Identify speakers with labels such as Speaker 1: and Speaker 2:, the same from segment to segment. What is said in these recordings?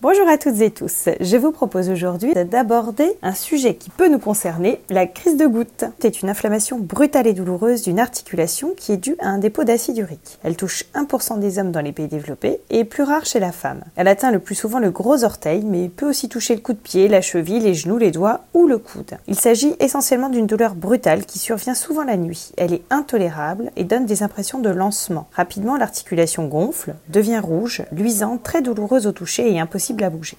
Speaker 1: Bonjour à toutes et tous. Je vous propose aujourd'hui d'aborder un sujet qui peut nous concerner, la crise de goutte. C'est une inflammation brutale et douloureuse d'une articulation qui est due à un dépôt d'acide urique. Elle touche 1% des hommes dans les pays développés et est plus rare chez la femme. Elle atteint le plus souvent le gros orteil, mais peut aussi toucher le coup de pied, la cheville, les genoux, les doigts ou le coude. Il s'agit essentiellement d'une douleur brutale qui survient souvent la nuit. Elle est intolérable et donne des impressions de lancement. Rapidement, l'articulation gonfle, devient rouge, luisante, très douloureuse au toucher et impossible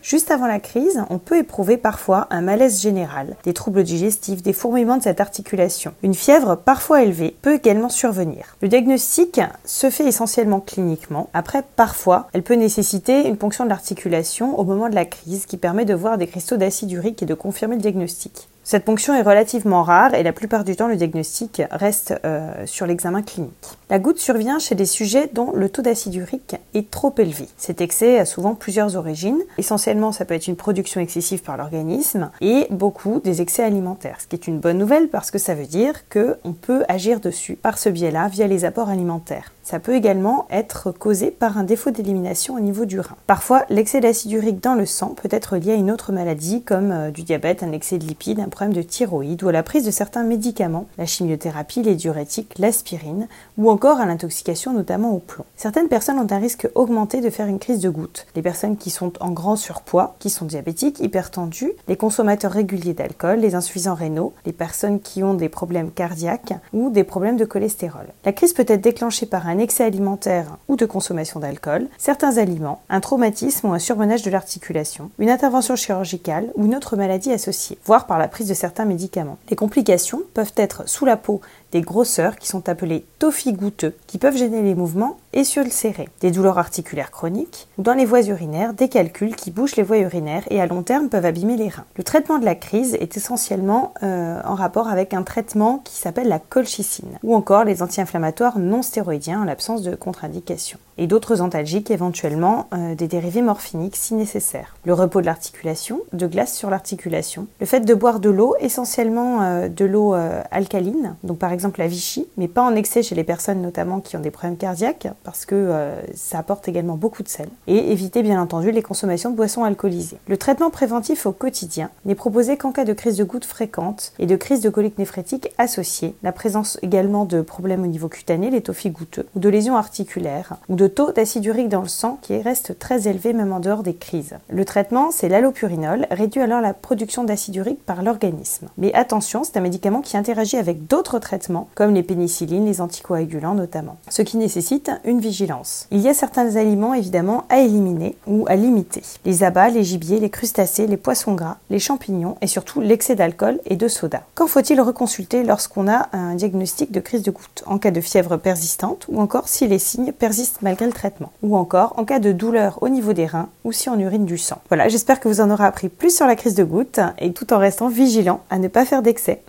Speaker 1: Juste avant la crise, on peut éprouver parfois un malaise général, des troubles digestifs, des fourmillements de cette articulation. Une fièvre parfois élevée peut également survenir. Le diagnostic se fait essentiellement cliniquement. Après, parfois, elle peut nécessiter une ponction de l'articulation au moment de la crise qui permet de voir des cristaux d'acide urique et de confirmer le diagnostic. Cette ponction est relativement rare et la plupart du temps le diagnostic reste euh, sur l'examen clinique. La goutte survient chez des sujets dont le taux d'acide urique est trop élevé. Cet excès a souvent plusieurs origines. Essentiellement, ça peut être une production excessive par l'organisme et beaucoup des excès alimentaires, ce qui est une bonne nouvelle parce que ça veut dire qu'on peut agir dessus par ce biais-là via les apports alimentaires. Ça peut également être causé par un défaut d'élimination au niveau du rein. Parfois, l'excès d'acide urique dans le sang peut être lié à une autre maladie comme euh, du diabète, un excès de lipides, un problème de thyroïde ou à la prise de certains médicaments, la chimiothérapie, les diurétiques, l'aspirine ou encore à l'intoxication notamment au plomb. Certaines personnes ont un risque augmenté de faire une crise de goutte. Les personnes qui sont en grand surpoids, qui sont diabétiques, hypertendues, les consommateurs réguliers d'alcool, les insuffisants rénaux, les personnes qui ont des problèmes cardiaques ou des problèmes de cholestérol. La crise peut être déclenchée par un excès alimentaire ou de consommation d'alcool, certains aliments, un traumatisme ou un surmenage de l'articulation, une intervention chirurgicale ou une autre maladie associée, voire par la prise de certains médicaments. Les complications peuvent être sous la peau des grosseurs qui sont appelées goûteux, qui peuvent gêner les mouvements et sur le serré, des douleurs articulaires chroniques, ou dans les voies urinaires, des calculs qui bougent les voies urinaires et à long terme peuvent abîmer les reins. Le traitement de la crise est essentiellement euh, en rapport avec un traitement qui s'appelle la colchicine, ou encore les anti-inflammatoires non stéroïdiens en l'absence de contre-indication et d'autres antalgiques, éventuellement euh, des dérivés morphiniques si nécessaire. Le repos de l'articulation, de glace sur l'articulation, le fait de boire de l'eau, essentiellement euh, de l'eau euh, alcaline, donc par exemple la Vichy, mais pas en excès chez les personnes notamment qui ont des problèmes cardiaques, parce que ça apporte également beaucoup de sel, et éviter bien entendu les consommations de boissons alcoolisées. Le traitement préventif au quotidien n'est proposé qu'en cas de crise de goutte fréquente et de crise de colique néphrétique associée, la présence également de problèmes au niveau cutané, l'étophie goûteux, ou de lésions articulaires, ou de taux d'acide urique dans le sang qui reste très élevé même en dehors des crises. Le traitement, c'est l'allopurinol, réduit alors la production d'acide urique par l'organisme. Mais attention, c'est un médicament qui interagit avec d'autres traitements, comme les pénicillines, les anticoagulants notamment, ce qui nécessite une vigilance. Il y a certains aliments évidemment à éliminer ou à limiter. Les abats, les gibiers, les crustacés, les poissons gras, les champignons et surtout l'excès d'alcool et de soda. Quand faut-il reconsulter lorsqu'on a un diagnostic de crise de goutte En cas de fièvre persistante ou encore si les signes persistent le traitement. Ou encore en cas de douleur au niveau des reins ou si on urine du sang. Voilà, j'espère que vous en aurez appris plus sur la crise de goutte et tout en restant vigilant à ne pas faire d'excès.